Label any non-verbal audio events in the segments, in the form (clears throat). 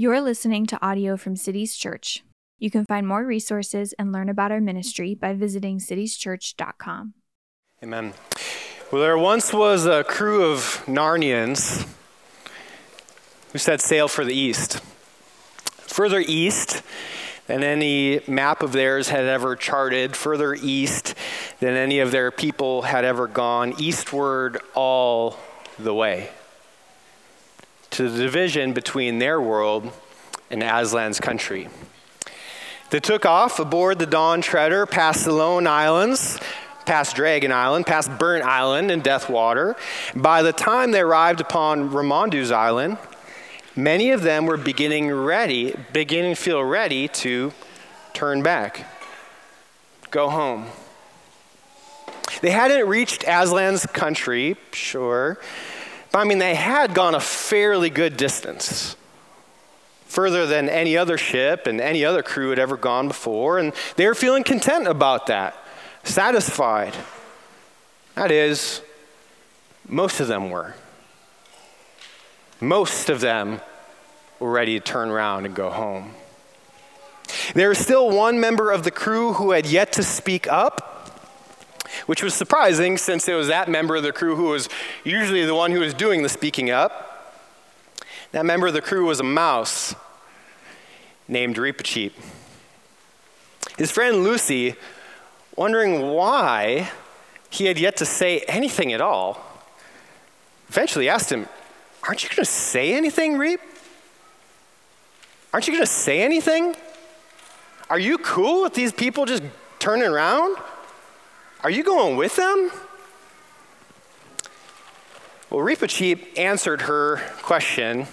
You're listening to audio from Cities Church. You can find more resources and learn about our ministry by visiting citieschurch.com. Amen. Well, there once was a crew of Narnians who set sail for the east. Further east than any map of theirs had ever charted, further east than any of their people had ever gone, eastward all the way to the division between their world and Aslan's country. They took off aboard the Dawn Treader past the Lone Islands, past Dragon Island, past Burnt Island and Deathwater. By the time they arrived upon Ramandu's Island, many of them were beginning ready, beginning to feel ready to turn back, go home. They hadn't reached Aslan's country, sure, but I mean, they had gone a fairly good distance, further than any other ship and any other crew had ever gone before, and they were feeling content about that, satisfied. That is, most of them were. Most of them were ready to turn around and go home. There was still one member of the crew who had yet to speak up which was surprising since it was that member of the crew who was usually the one who was doing the speaking up. That member of the crew was a mouse named Reepicheep. His friend Lucy, wondering why he had yet to say anything at all, eventually asked him, Aren't you going to say anything, Reep? Aren't you going to say anything? Are you cool with these people just turning around? Are you going with them? Well, Reepicheep answered her question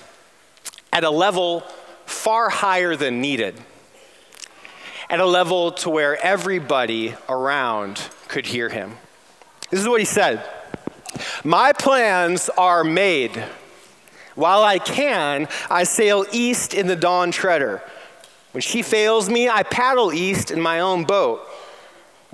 at a level far higher than needed, at a level to where everybody around could hear him. This is what he said My plans are made. While I can, I sail east in the Dawn Treader. When she fails me, I paddle east in my own boat.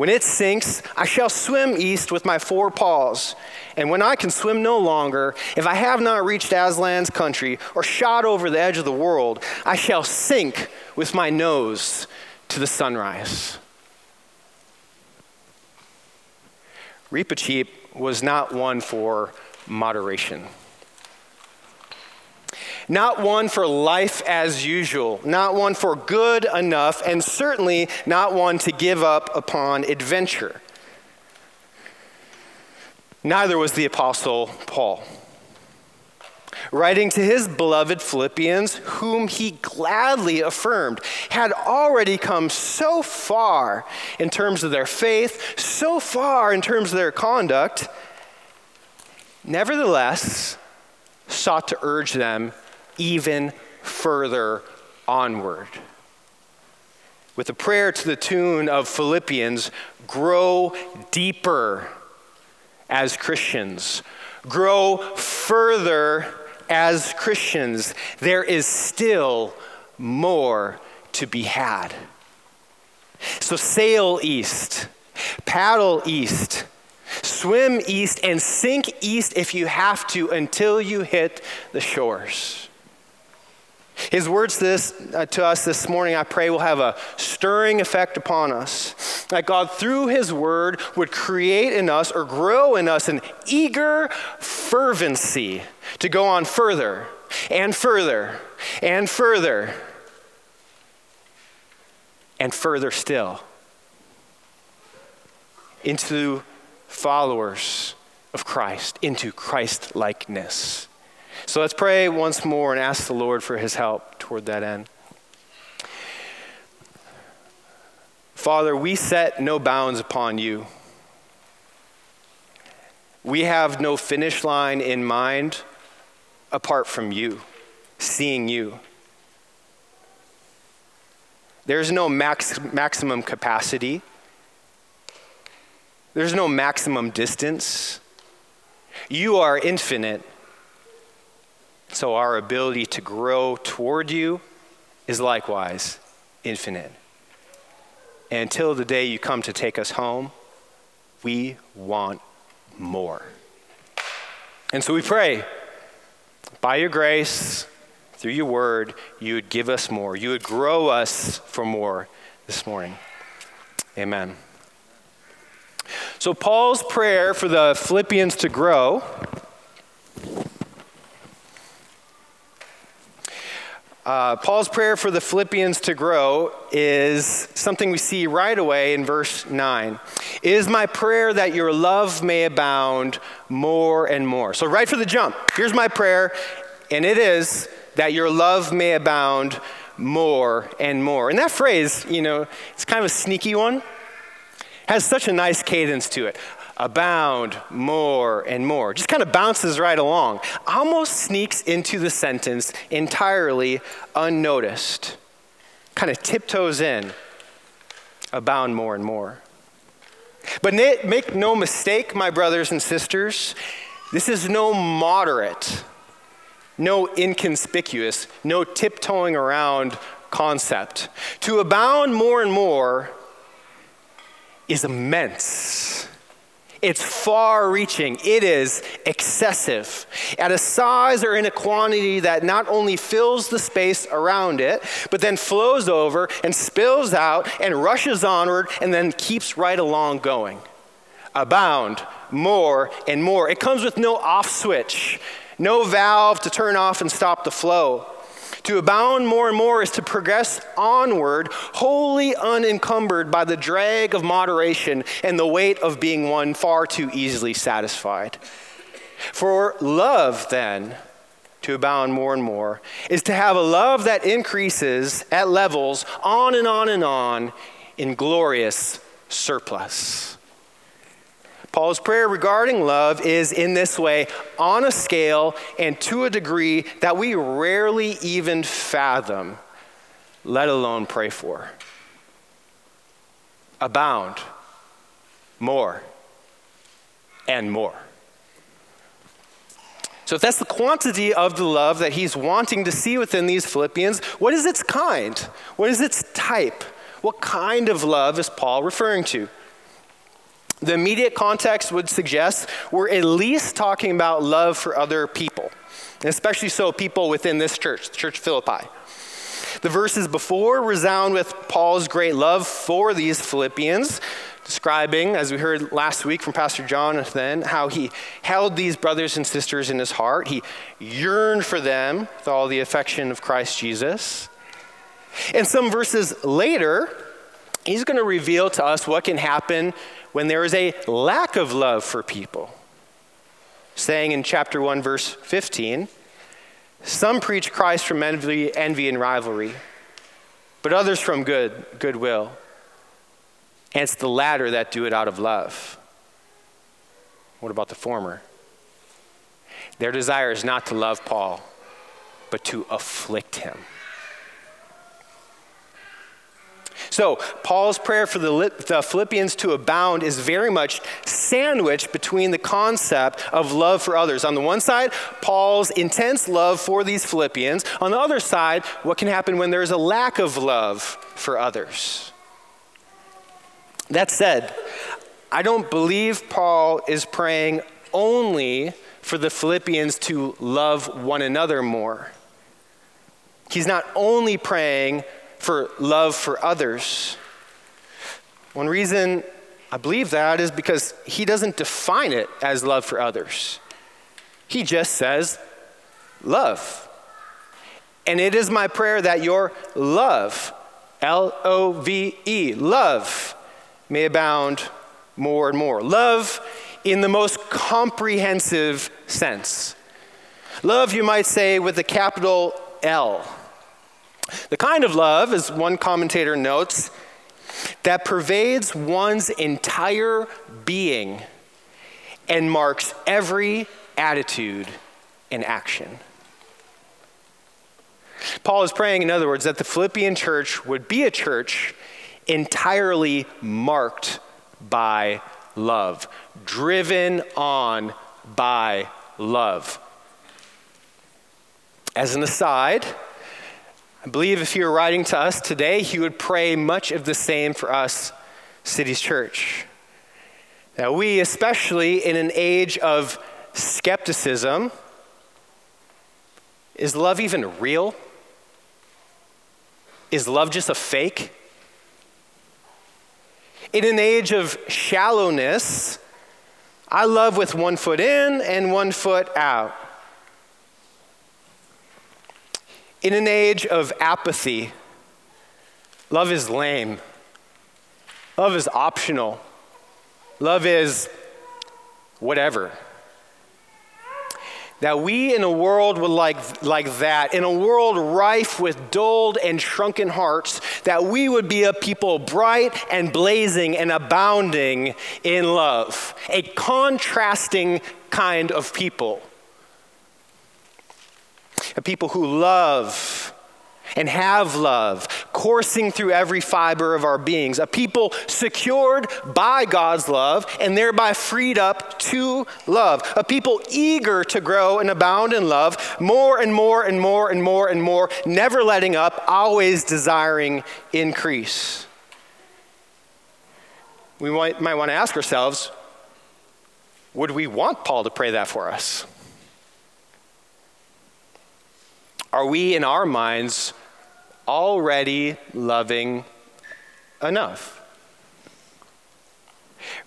When it sinks, I shall swim east with my four paws. And when I can swim no longer, if I have not reached Aslan's country or shot over the edge of the world, I shall sink with my nose to the sunrise. Reepicheep was not one for moderation. Not one for life as usual, not one for good enough, and certainly not one to give up upon adventure. Neither was the Apostle Paul. Writing to his beloved Philippians, whom he gladly affirmed had already come so far in terms of their faith, so far in terms of their conduct, nevertheless sought to urge them even further onward. With a prayer to the tune of Philippians grow deeper as Christians, grow further as Christians. There is still more to be had. So sail east, paddle east, swim east, and sink east if you have to until you hit the shores. His words this, uh, to us this morning, I pray, will have a stirring effect upon us. That God, through His word, would create in us or grow in us an eager fervency to go on further and further and further and further still into followers of Christ, into Christ likeness. So let's pray once more and ask the Lord for his help toward that end. Father, we set no bounds upon you. We have no finish line in mind apart from you, seeing you. There's no max, maximum capacity. There's no maximum distance. You are infinite. So our ability to grow toward you is likewise infinite. And until the day you come to take us home, we want more. And so we pray, by your grace, through your word, you would give us more. You would grow us for more this morning. Amen. So, Paul's prayer for the Philippians to grow Uh, Paul's prayer for the Philippians to grow is something we see right away in verse 9. It is my prayer that your love may abound more and more. So, right for the jump, here's my prayer, and it is that your love may abound more and more. And that phrase, you know, it's kind of a sneaky one, has such a nice cadence to it abound more and more. Just kind of bounces right along, almost sneaks into the sentence entirely unnoticed, kind of tiptoes in, abound more and more. But make no mistake, my brothers and sisters, this is no moderate, no inconspicuous, no tiptoeing around concept. To abound more and more is immense. It's far reaching, it is excessive. At a size or in a quantity that not only fills the space around it, but then flows over and spills out and rushes onward and then keeps right along going. Abound more and more. It comes with no off switch, no valve to turn off and stop the flow. To abound more and more is to progress onward, wholly unencumbered by the drag of moderation and the weight of being one far too easily satisfied. For love, then, to abound more and more, is to have a love that increases at levels on and on and on in glorious surplus. Paul's prayer regarding love is in this way on a scale and to a degree that we rarely even fathom, let alone pray for. Abound more and more. So, if that's the quantity of the love that he's wanting to see within these Philippians, what is its kind? What is its type? What kind of love is Paul referring to? The immediate context would suggest we're at least talking about love for other people, especially so people within this church, the Church of Philippi. The verses before resound with Paul's great love for these Philippians, describing, as we heard last week from Pastor Jonathan, how he held these brothers and sisters in his heart. He yearned for them with all the affection of Christ Jesus. And some verses later, he's going to reveal to us what can happen when there is a lack of love for people. Saying in chapter 1, verse 15, some preach Christ from envy, envy and rivalry, but others from good, goodwill. And it's the latter that do it out of love. What about the former? Their desire is not to love Paul, but to afflict him. So, Paul's prayer for the, the Philippians to abound is very much sandwiched between the concept of love for others. On the one side, Paul's intense love for these Philippians. On the other side, what can happen when there's a lack of love for others. That said, I don't believe Paul is praying only for the Philippians to love one another more. He's not only praying for love for others. One reason I believe that is because he doesn't define it as love for others. He just says, love. And it is my prayer that your love, L O V E, love, may abound more and more. Love in the most comprehensive sense. Love, you might say, with a capital L. The kind of love, as one commentator notes, that pervades one's entire being and marks every attitude and action. Paul is praying, in other words, that the Philippian church would be a church entirely marked by love, driven on by love. As an aside, I believe if he were writing to us today, he would pray much of the same for us, Cities Church. Now, we, especially in an age of skepticism, Is love even real? Is love just a fake? In an age of shallowness, I love with one foot in and one foot out. In an age of apathy, love is lame. Love is optional. Love is whatever. That we in a world like, like that, in a world rife with dulled and shrunken hearts, that we would be a people bright and blazing and abounding in love, a contrasting kind of people. A people who love and have love coursing through every fiber of our beings, a people secured by God's love and thereby freed up to love, a people eager to grow and abound in love more and more and more and more and more, never letting up, always desiring increase. We might, might want to ask ourselves would we want Paul to pray that for us? Are we in our minds already loving enough.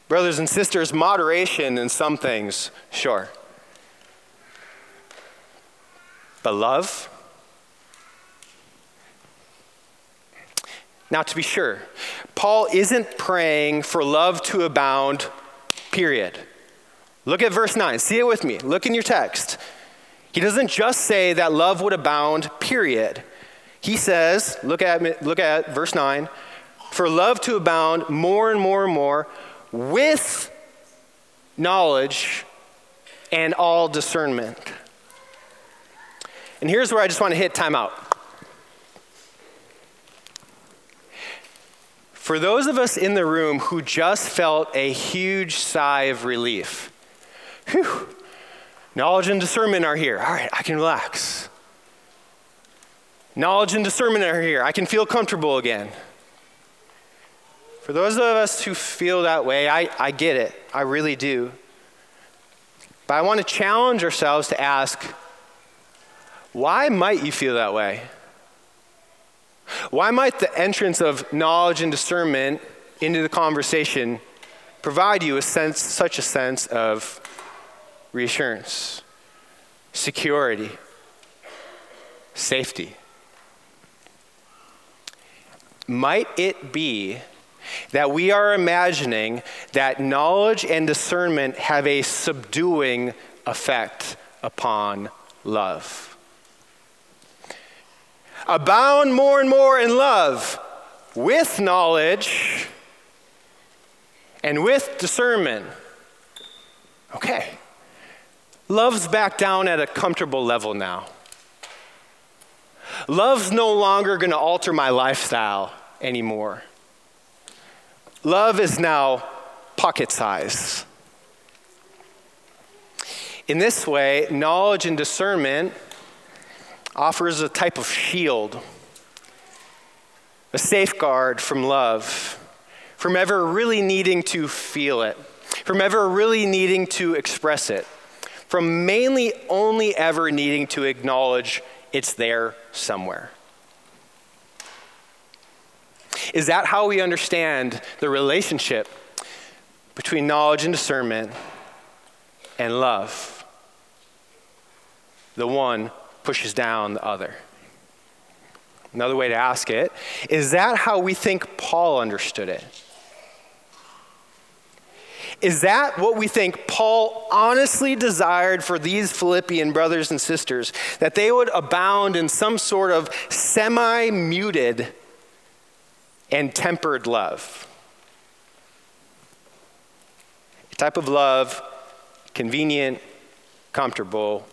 Brothers and sisters, moderation in some things, sure. But love? Now, to be sure, Paul isn't praying for love to abound, period. Look at verse 9. See it with me. Look in your text. He doesn't just say that love would abound, period. He says, look at, look at verse 9, for love to abound more and more and more with knowledge and all discernment. And here's where I just want to hit time out. For those of us in the room who just felt a huge sigh of relief, whew, knowledge and discernment are here. All right, I can relax. Knowledge and discernment are here. I can feel comfortable again. For those of us who feel that way, I, I get it. I really do. But I want to challenge ourselves to ask why might you feel that way? Why might the entrance of knowledge and discernment into the conversation provide you a sense, such a sense of reassurance, security, safety? Might it be that we are imagining that knowledge and discernment have a subduing effect upon love? Abound more and more in love with knowledge and with discernment. Okay. Love's back down at a comfortable level now. Love's no longer going to alter my lifestyle anymore. Love is now pocket size. In this way, knowledge and discernment offers a type of shield, a safeguard from love, from ever really needing to feel it, from ever really needing to express it, from mainly only ever needing to acknowledge it's there somewhere. Is that how we understand the relationship between knowledge and discernment and love? The one pushes down the other. Another way to ask it is that how we think Paul understood it? Is that what we think Paul honestly desired for these Philippian brothers and sisters? That they would abound in some sort of semi muted and tempered love? A type of love, convenient, comfortable,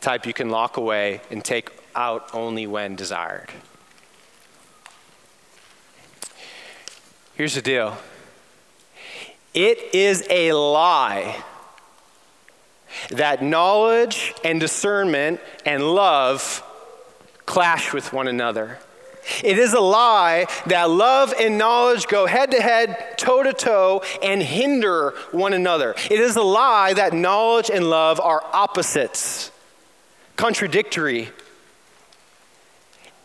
type you can lock away and take out only when desired. Here's the deal it is a lie that knowledge and discernment and love clash with one another. It is a lie that love and knowledge go head to head, toe to toe, and hinder one another. It is a lie that knowledge and love are opposites. contradictory.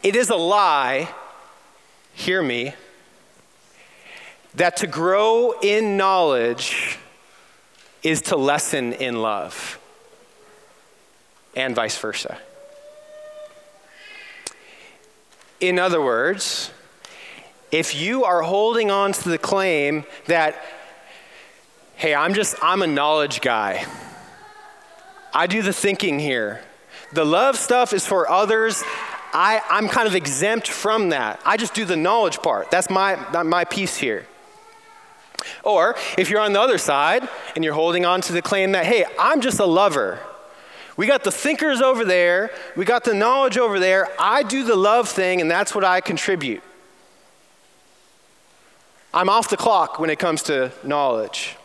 It is a lie, hear me, that to grow in knowledge is to lessen in love, and vice versa. In other words, if you are holding on to the claim that, hey, I'm just, I'm a knowledge guy, I do the thinking here. The love stuff is for others. I, I'm kind of exempt from that. I just do the knowledge part. That's my, my piece here. Or if you're on the other side and you're holding on to the claim that, hey, I'm just a lover. We got the thinkers over there, we got the knowledge over there. I do the love thing, and that's what I contribute. I'm off the clock when it comes to knowledge.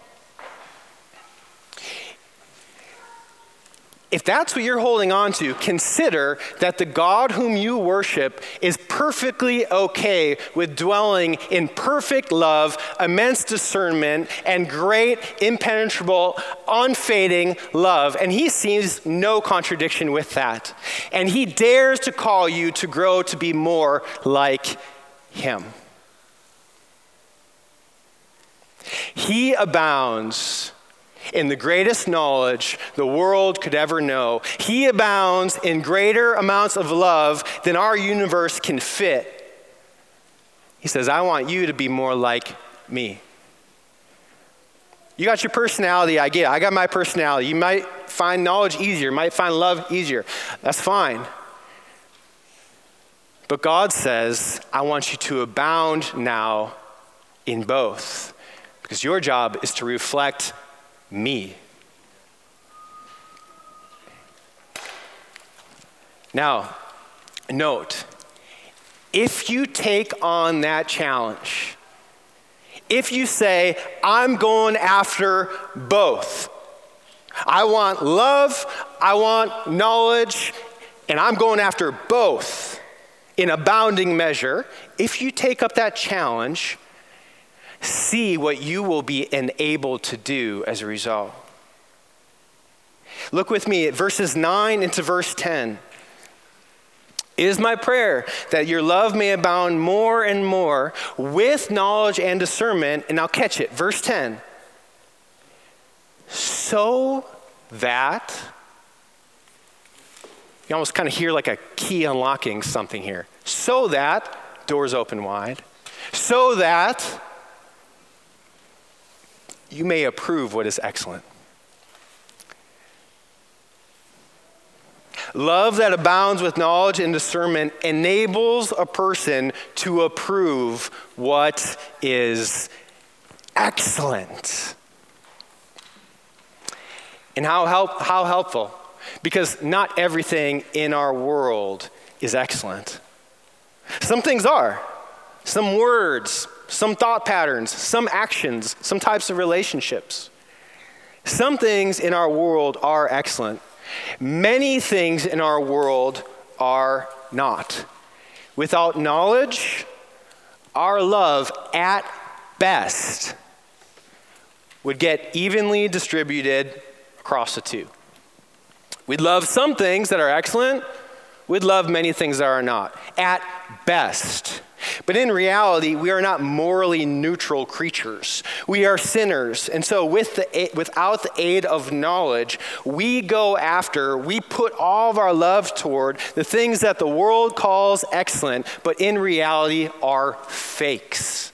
If that's what you're holding on to, consider that the God whom you worship is perfectly okay with dwelling in perfect love, immense discernment, and great, impenetrable, unfading love. And he sees no contradiction with that. And he dares to call you to grow to be more like him. He abounds in the greatest knowledge the world could ever know. He abounds in greater amounts of love than our universe can fit. He says, I want you to be more like me. You got your personality, I get it. I got my personality. You might find knowledge easier, might find love easier. That's fine. But God says, I want you to abound now in both. Because your job is to reflect me. Now, note if you take on that challenge, if you say, I'm going after both, I want love, I want knowledge, and I'm going after both in abounding measure, if you take up that challenge, see what you will be enabled to do as a result. Look with me at verses 9 into verse 10. It is my prayer that your love may abound more and more with knowledge and discernment. And I'll catch it. Verse 10. So that, you almost kind of hear like a key unlocking something here. So that, doors open wide. So that you may approve what is excellent. Love that abounds with knowledge and discernment enables a person to approve what is excellent. And how, help, how helpful? Because not everything in our world is excellent. Some things are. Some words, some thought patterns, some actions, some types of relationships. Some things in our world are excellent. Many things in our world are not. Without knowledge, our love at best would get evenly distributed across the two. We'd love some things that are excellent, we'd love many things that are not, at best. But in reality, we are not morally neutral creatures. We are sinners. And so, with the, without the aid of knowledge, we go after, we put all of our love toward the things that the world calls excellent, but in reality are fakes.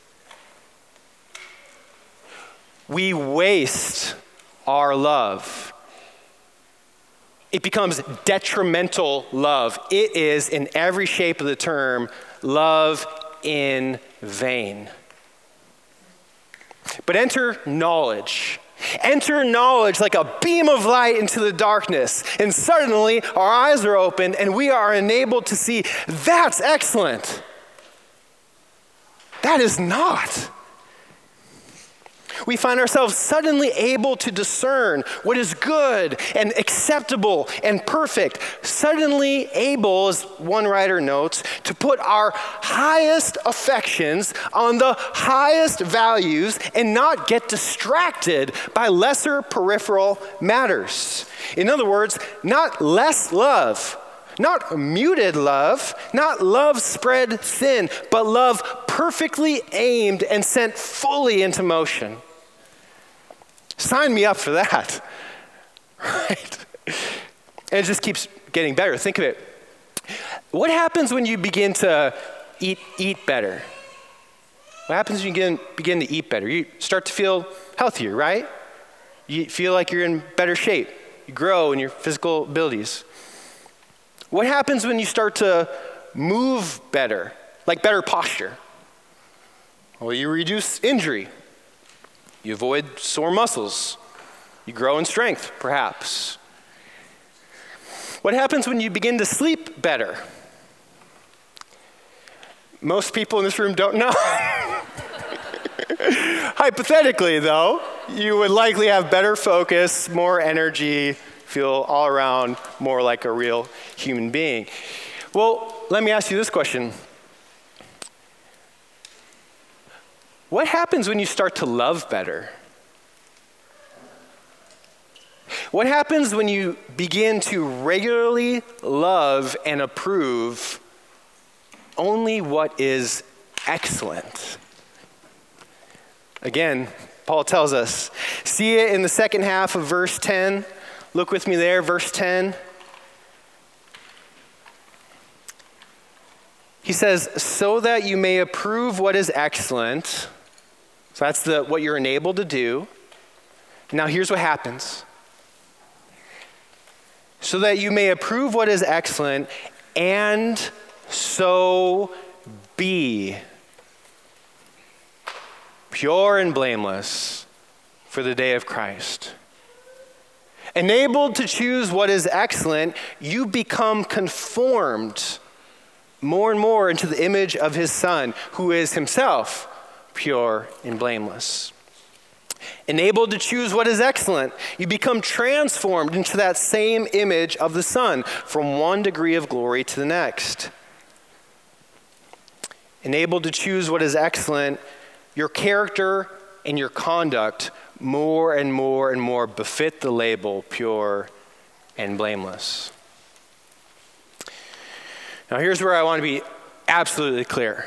We waste our love. It becomes detrimental love. It is, in every shape of the term, love in vain. But enter knowledge. Enter knowledge like a beam of light into the darkness. And suddenly our eyes are opened and we are enabled to see that's excellent. That is not. We find ourselves suddenly able to discern what is good and acceptable and perfect. Suddenly able, as one writer notes, to put our highest affections on the highest values and not get distracted by lesser peripheral matters. In other words, not less love, not muted love, not love spread thin, but love perfectly aimed and sent fully into motion. Sign me up for that. (laughs) Right? And it just keeps getting better. Think of it. What happens when you begin to eat, eat better? What happens when you begin, begin to eat better? You start to feel healthier, right? You feel like you're in better shape. You grow in your physical abilities. What happens when you start to move better, like better posture? Well, you reduce injury. You avoid sore muscles. You grow in strength, perhaps. What happens when you begin to sleep better? Most people in this room don't know. (laughs) Hypothetically, though, you would likely have better focus, more energy, feel all around more like a real human being. Well, let me ask you this question What happens when you start to love better? What happens when you begin to regularly love and approve only what is excellent? Again, Paul tells us. See it in the second half of verse 10. Look with me there, verse 10. He says, so that you may approve what is excellent. So that's the, what you're enabled to do. Now, here's what happens so that you may approve what is excellent and so be pure and blameless for the day of Christ. Enabled to choose what is excellent, you become conformed more and more into the image of his Son, who is himself pure and blameless. Enabled to choose what is excellent, you become transformed into that same image of the Son from one degree of glory to the next. Enabled to choose what is excellent, your character and your conduct more and more and more befit the label pure and blameless. Now, here's where I want to be absolutely clear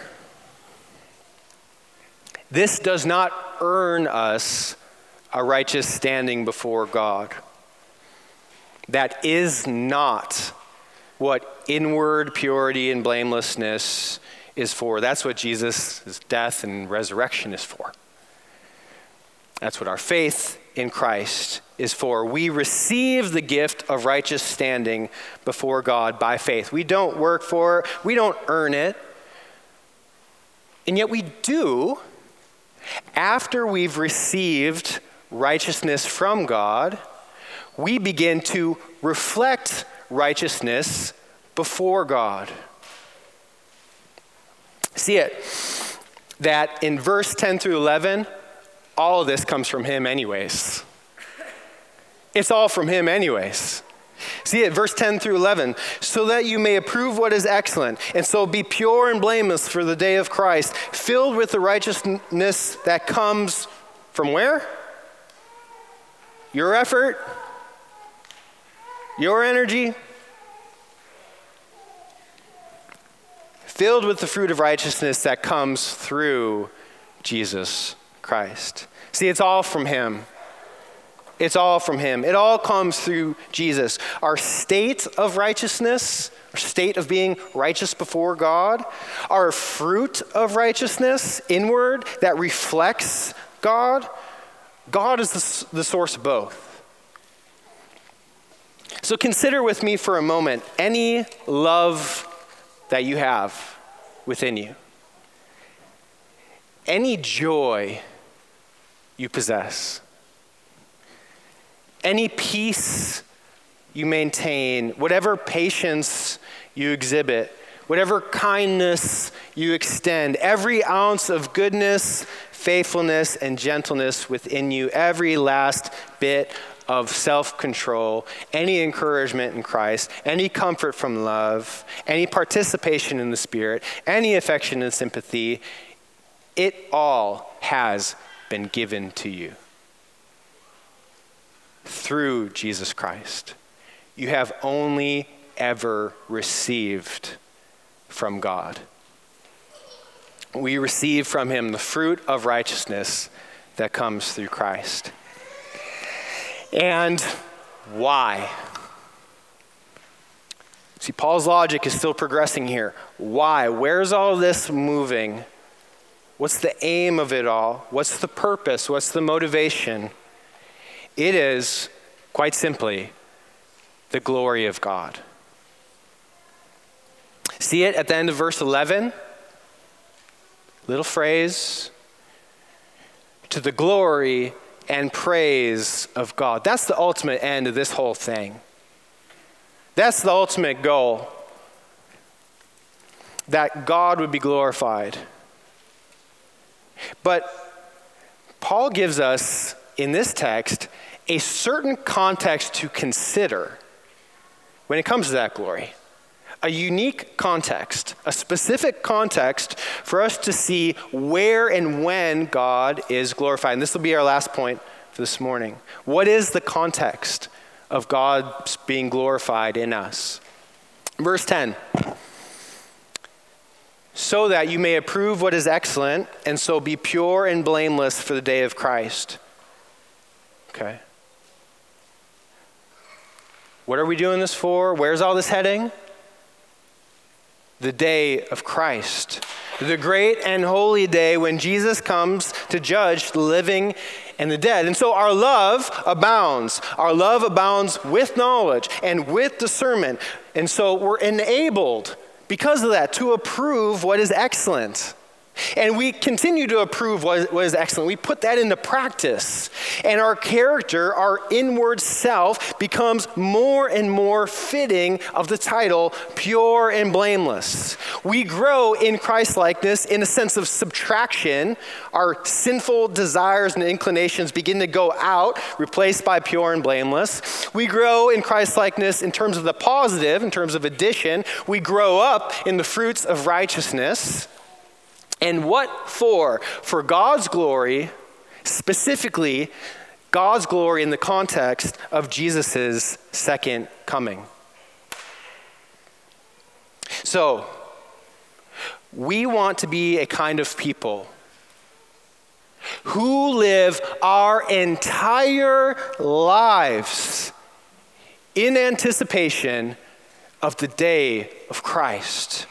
this does not earn us a righteous standing before God. That is not what inward purity and blamelessness is for. That's what Jesus' death and resurrection is for. That's what our faith in Christ is for. We receive the gift of righteous standing before God by faith. We don't work for it, we don't earn it. And yet we do after we've received righteousness from God, we begin to reflect righteousness before God. See it that in verse 10 through 11, all of this comes from him, anyways. It's all from him, anyways. See it, verse 10 through 11. So that you may approve what is excellent, and so be pure and blameless for the day of Christ, filled with the righteousness that comes from where? Your effort? Your energy? Filled with the fruit of righteousness that comes through Jesus Christ. See, it's all from Him. It's all from Him. It all comes through Jesus. Our state of righteousness, our state of being righteous before God, our fruit of righteousness, inward, that reflects God, God is the, the source of both. So consider with me for a moment any love that you have within you, any joy you possess. Any peace you maintain, whatever patience you exhibit, whatever kindness you extend, every ounce of goodness, faithfulness, and gentleness within you, every last bit of self control, any encouragement in Christ, any comfort from love, any participation in the Spirit, any affection and sympathy, it all has been given to you through Jesus Christ. You have only ever received from God. We receive from Him the fruit of righteousness that comes through Christ. And why? See, Paul's logic is still progressing here. Why? Where's all this moving? What's the aim of it all? What's the purpose? What's the motivation? It is, quite simply, the glory of God. See it at the end of verse 11? Little phrase. To the glory and praise of God. That's the ultimate end of this whole thing. That's the ultimate goal. That God would be glorified. But Paul gives us in this text a certain context to consider when it comes to that glory. A unique context, a specific context for us to see where and when God is glorified. And this will be our last point for this morning. What is the context of God's being glorified in us? Verse 10 so that you may approve what is excellent and so be pure and blameless for the day of Christ. Okay. What are we doing this for? Where's all this heading? The day of Christ. The great and holy day when Jesus comes to judge the living and the dead. And so our love abounds. Our love abounds with knowledge and with discernment. And so we're enabled because of that to approve what is excellent. And we continue to approve what, what is excellent. We put that into practice. And our character, our inward self, becomes more and more fitting of the title, pure and blameless. We grow in Christ likeness in a sense of subtraction. Our sinful desires and inclinations begin to go out, replaced by pure and blameless. We grow in Christ likeness in terms of the positive, in terms of addition. We grow up in the fruits of righteousness. And what for? For God's glory, specifically God's glory in the context of Jesus' second coming. So, we want to be a kind of people who live our entire lives in anticipation of the day of Christ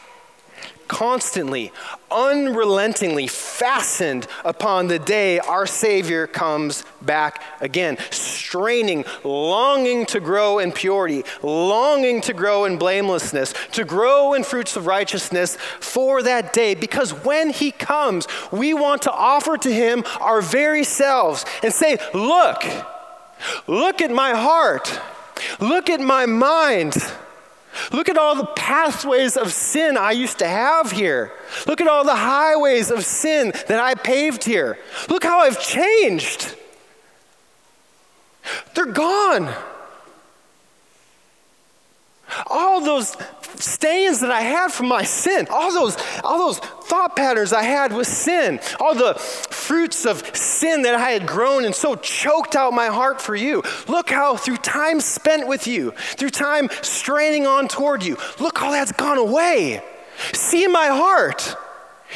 constantly, unrelentingly fastened upon the day our Savior comes back again, straining, longing to grow in purity, longing to grow in blamelessness, to grow in fruits of righteousness for that day. Because when He comes, we want to offer to Him our very selves and say, Look, look at my heart, look at my mind. Look at all the pathways of sin I used to have here. Look at all the highways of sin that I paved here. Look how I've changed. They're gone. All those stains that I had from my sin, all those, all those thought patterns I had with sin, all the fruits of sin that I had grown and so choked out my heart for you. Look how, through time spent with you, through time straining on toward you, look how that's gone away. See my heart.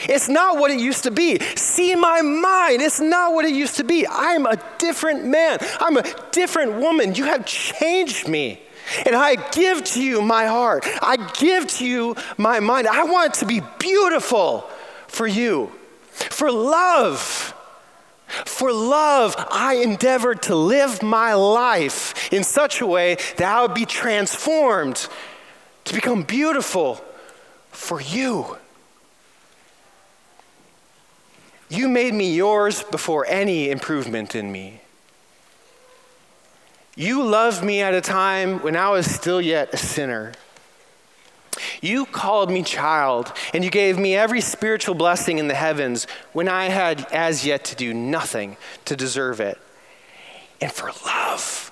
It's not what it used to be. See my mind. It's not what it used to be. I'm a different man. I'm a different woman. You have changed me. And I give to you my heart. I give to you my mind. I want it to be beautiful for you. For love. For love, I endeavored to live my life in such a way that I would be transformed to become beautiful for you. You made me yours before any improvement in me. You loved me at a time when I was still yet a sinner. You called me child, and you gave me every spiritual blessing in the heavens when I had as yet to do nothing to deserve it. And for love,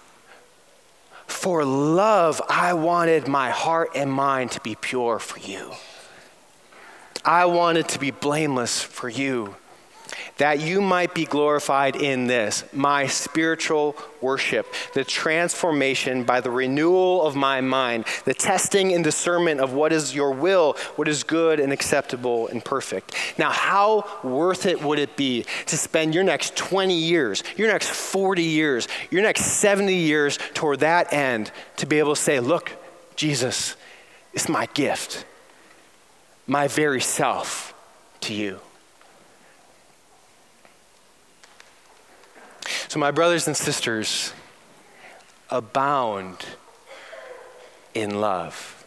for love, I wanted my heart and mind to be pure for you. I wanted to be blameless for you that you might be glorified in this, my spiritual worship, the transformation by the renewal of my mind, the testing and discernment of what is your will, what is good and acceptable and perfect. Now, how worth it would it be to spend your next 20 years, your next 40 years, your next 70 years toward that end to be able to say, Look, Jesus, it's my gift, my very self to you. So, my brothers and sisters, abound in love,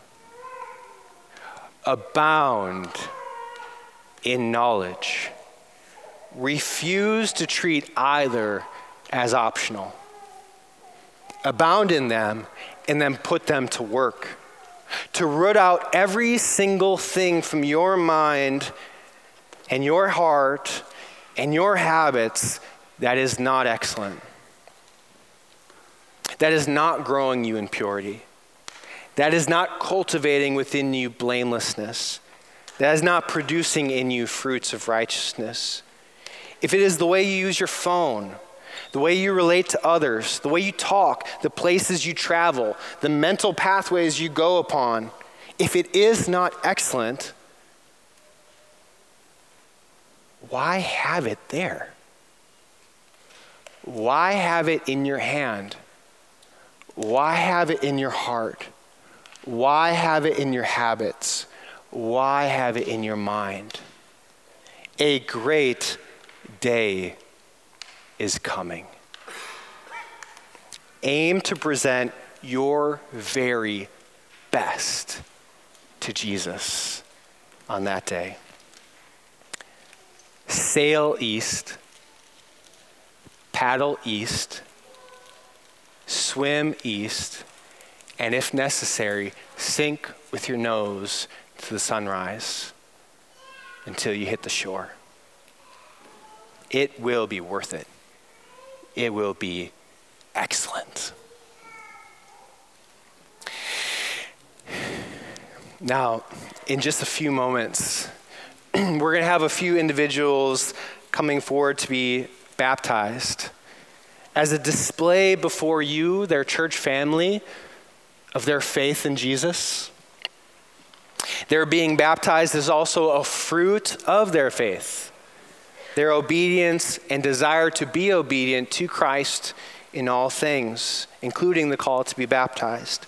abound in knowledge. Refuse to treat either as optional. Abound in them and then put them to work. To root out every single thing from your mind and your heart and your habits that is not excellent. That is not growing you in purity. That is not cultivating within you blamelessness. That is not producing in you fruits of righteousness. If it is the way you use your phone, the way you relate to others, the way you talk, the places you travel, the mental pathways you go upon, if it is not excellent, why have it there? Why have it in your hand? Why have it in your heart? Why have it in your habits? Why have it in your mind? A great day is coming. Aim to present your very best to Jesus on that day. Sail east paddle east, swim east, and if necessary, sink with your nose to the sunrise until you hit the shore. It will be worth it. It will be excellent. Now, in just a few moments, (clears throat) we're going to have a few individuals coming forward to be baptized as a display before you, their church family, of their faith in Jesus. Their being baptized is also a fruit of their faith, their obedience and desire to be obedient to Christ in all things, including the call to be baptized.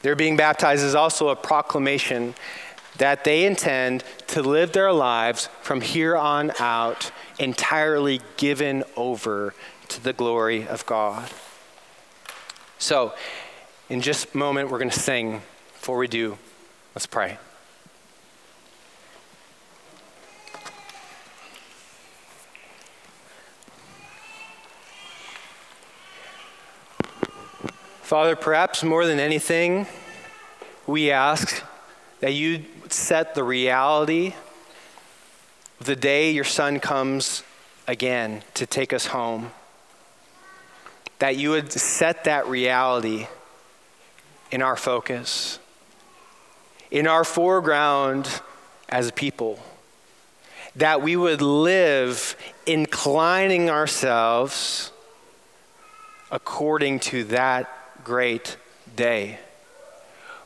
Their being baptized is also a proclamation that they intend to live their lives from here on out entirely given over to the glory of God. So, in just a moment, we're going to sing. Before we do, let's pray. Father, perhaps more than anything, we ask that you set the reality of the day your son comes again to take us home, that you would set that reality in our focus, in our foreground as a people, that we would live inclining ourselves according to that great day.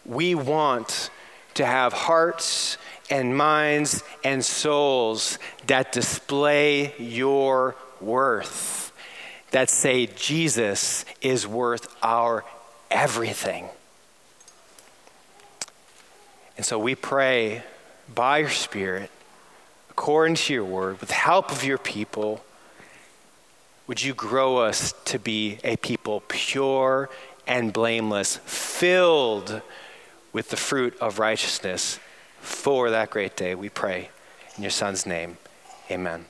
We want to have hearts and minds and souls that display your worth, that say Jesus is worth our everything. And so we pray by your Spirit, according to your word, with the help of your people, would you grow us to be a people pure and blameless, filled with the fruit of righteousness for that great day. We pray in your Son's name. Amen.